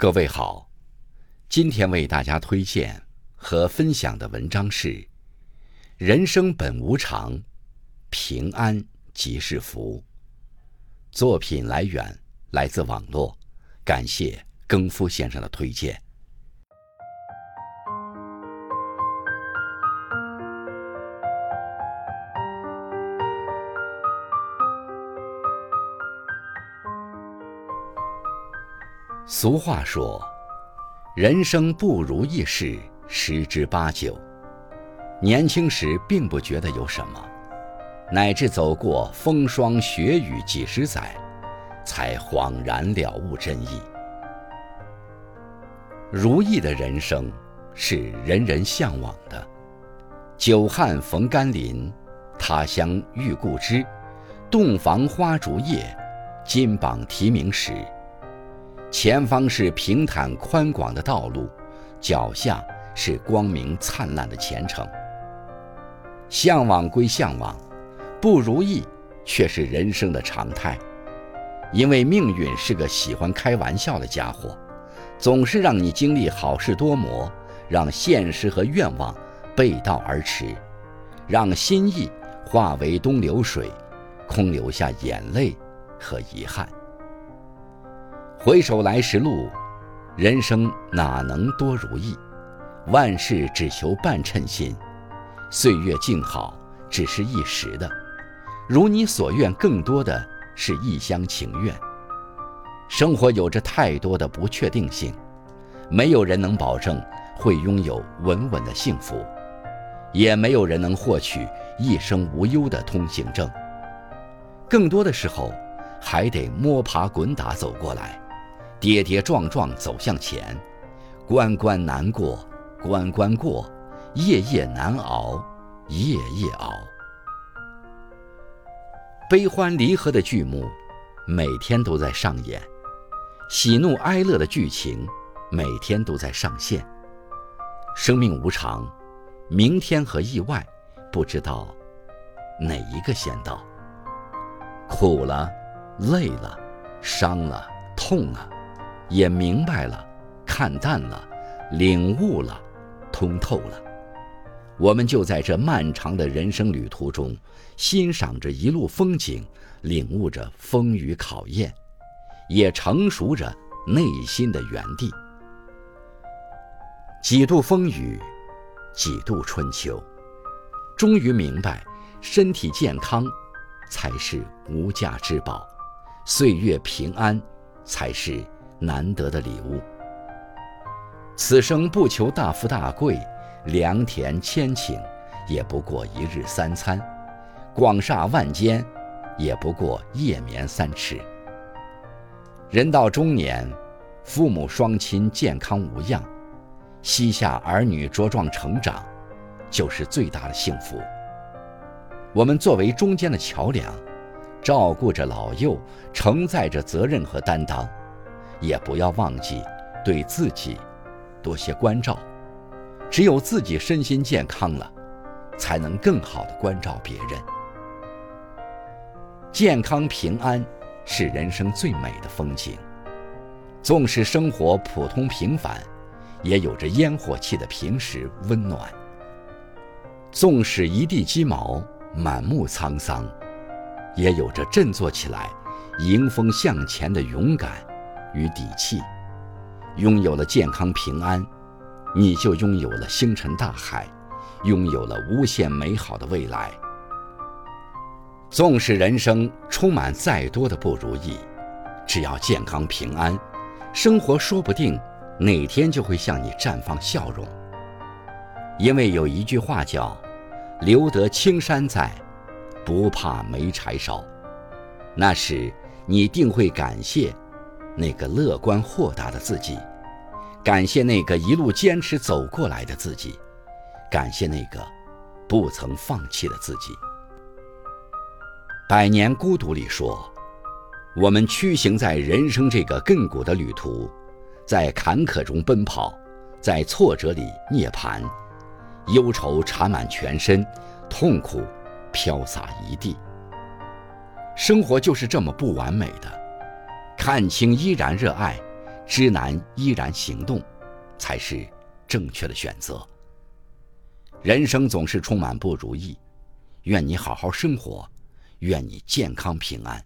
各位好，今天为大家推荐和分享的文章是《人生本无常，平安即是福》。作品来源来自网络，感谢更夫先生的推荐。俗话说：“人生不如意事十之八九。”年轻时并不觉得有什么，乃至走过风霜雪雨几十载，才恍然了悟真意。如意的人生是人人向往的。久旱逢甘霖，他乡遇故知，洞房花烛夜，金榜题名时。前方是平坦宽广的道路，脚下是光明灿烂的前程。向往归向往，不如意却是人生的常态。因为命运是个喜欢开玩笑的家伙，总是让你经历好事多磨，让现实和愿望背道而驰，让心意化为东流水，空留下眼泪和遗憾。回首来时路，人生哪能多如意？万事只求半称心，岁月静好只是一时的，如你所愿，更多的是一厢情愿。生活有着太多的不确定性，没有人能保证会拥有稳稳的幸福，也没有人能获取一生无忧的通行证。更多的时候，还得摸爬滚打走过来。跌跌撞撞走向前，关关难过关关过，夜夜难熬夜夜熬。悲欢离合的剧目，每天都在上演；喜怒哀乐的剧情，每天都在上线。生命无常，明天和意外，不知道哪一个先到。苦了，累了，伤了，痛了。也明白了，看淡了，领悟了，通透了。我们就在这漫长的人生旅途中，欣赏着一路风景，领悟着风雨考验，也成熟着内心的园地。几度风雨，几度春秋，终于明白，身体健康才是无价之宝，岁月平安才是。难得的礼物。此生不求大富大贵，良田千顷，也不过一日三餐；广厦万间，也不过夜眠三尺。人到中年，父母双亲健康无恙，膝下儿女茁壮成长，就是最大的幸福。我们作为中间的桥梁，照顾着老幼，承载着责任和担当。也不要忘记对自己多些关照，只有自己身心健康了，才能更好的关照别人。健康平安是人生最美的风景。纵使生活普通平凡，也有着烟火气的平时温暖。纵使一地鸡毛，满目沧桑，也有着振作起来、迎风向前的勇敢。与底气，拥有了健康平安，你就拥有了星辰大海，拥有了无限美好的未来。纵使人生充满再多的不如意，只要健康平安，生活说不定哪天就会向你绽放笑容。因为有一句话叫“留得青山在，不怕没柴烧”，那时你定会感谢。那个乐观豁达的自己，感谢那个一路坚持走过来的自己，感谢那个不曾放弃的自己。《百年孤独》里说：“我们驱行在人生这个亘古的旅途，在坎坷中奔跑，在挫折里涅槃，忧愁缠满全身，痛苦飘洒一地。生活就是这么不完美的。”看清依然热爱，知难依然行动，才是正确的选择。人生总是充满不如意，愿你好好生活，愿你健康平安。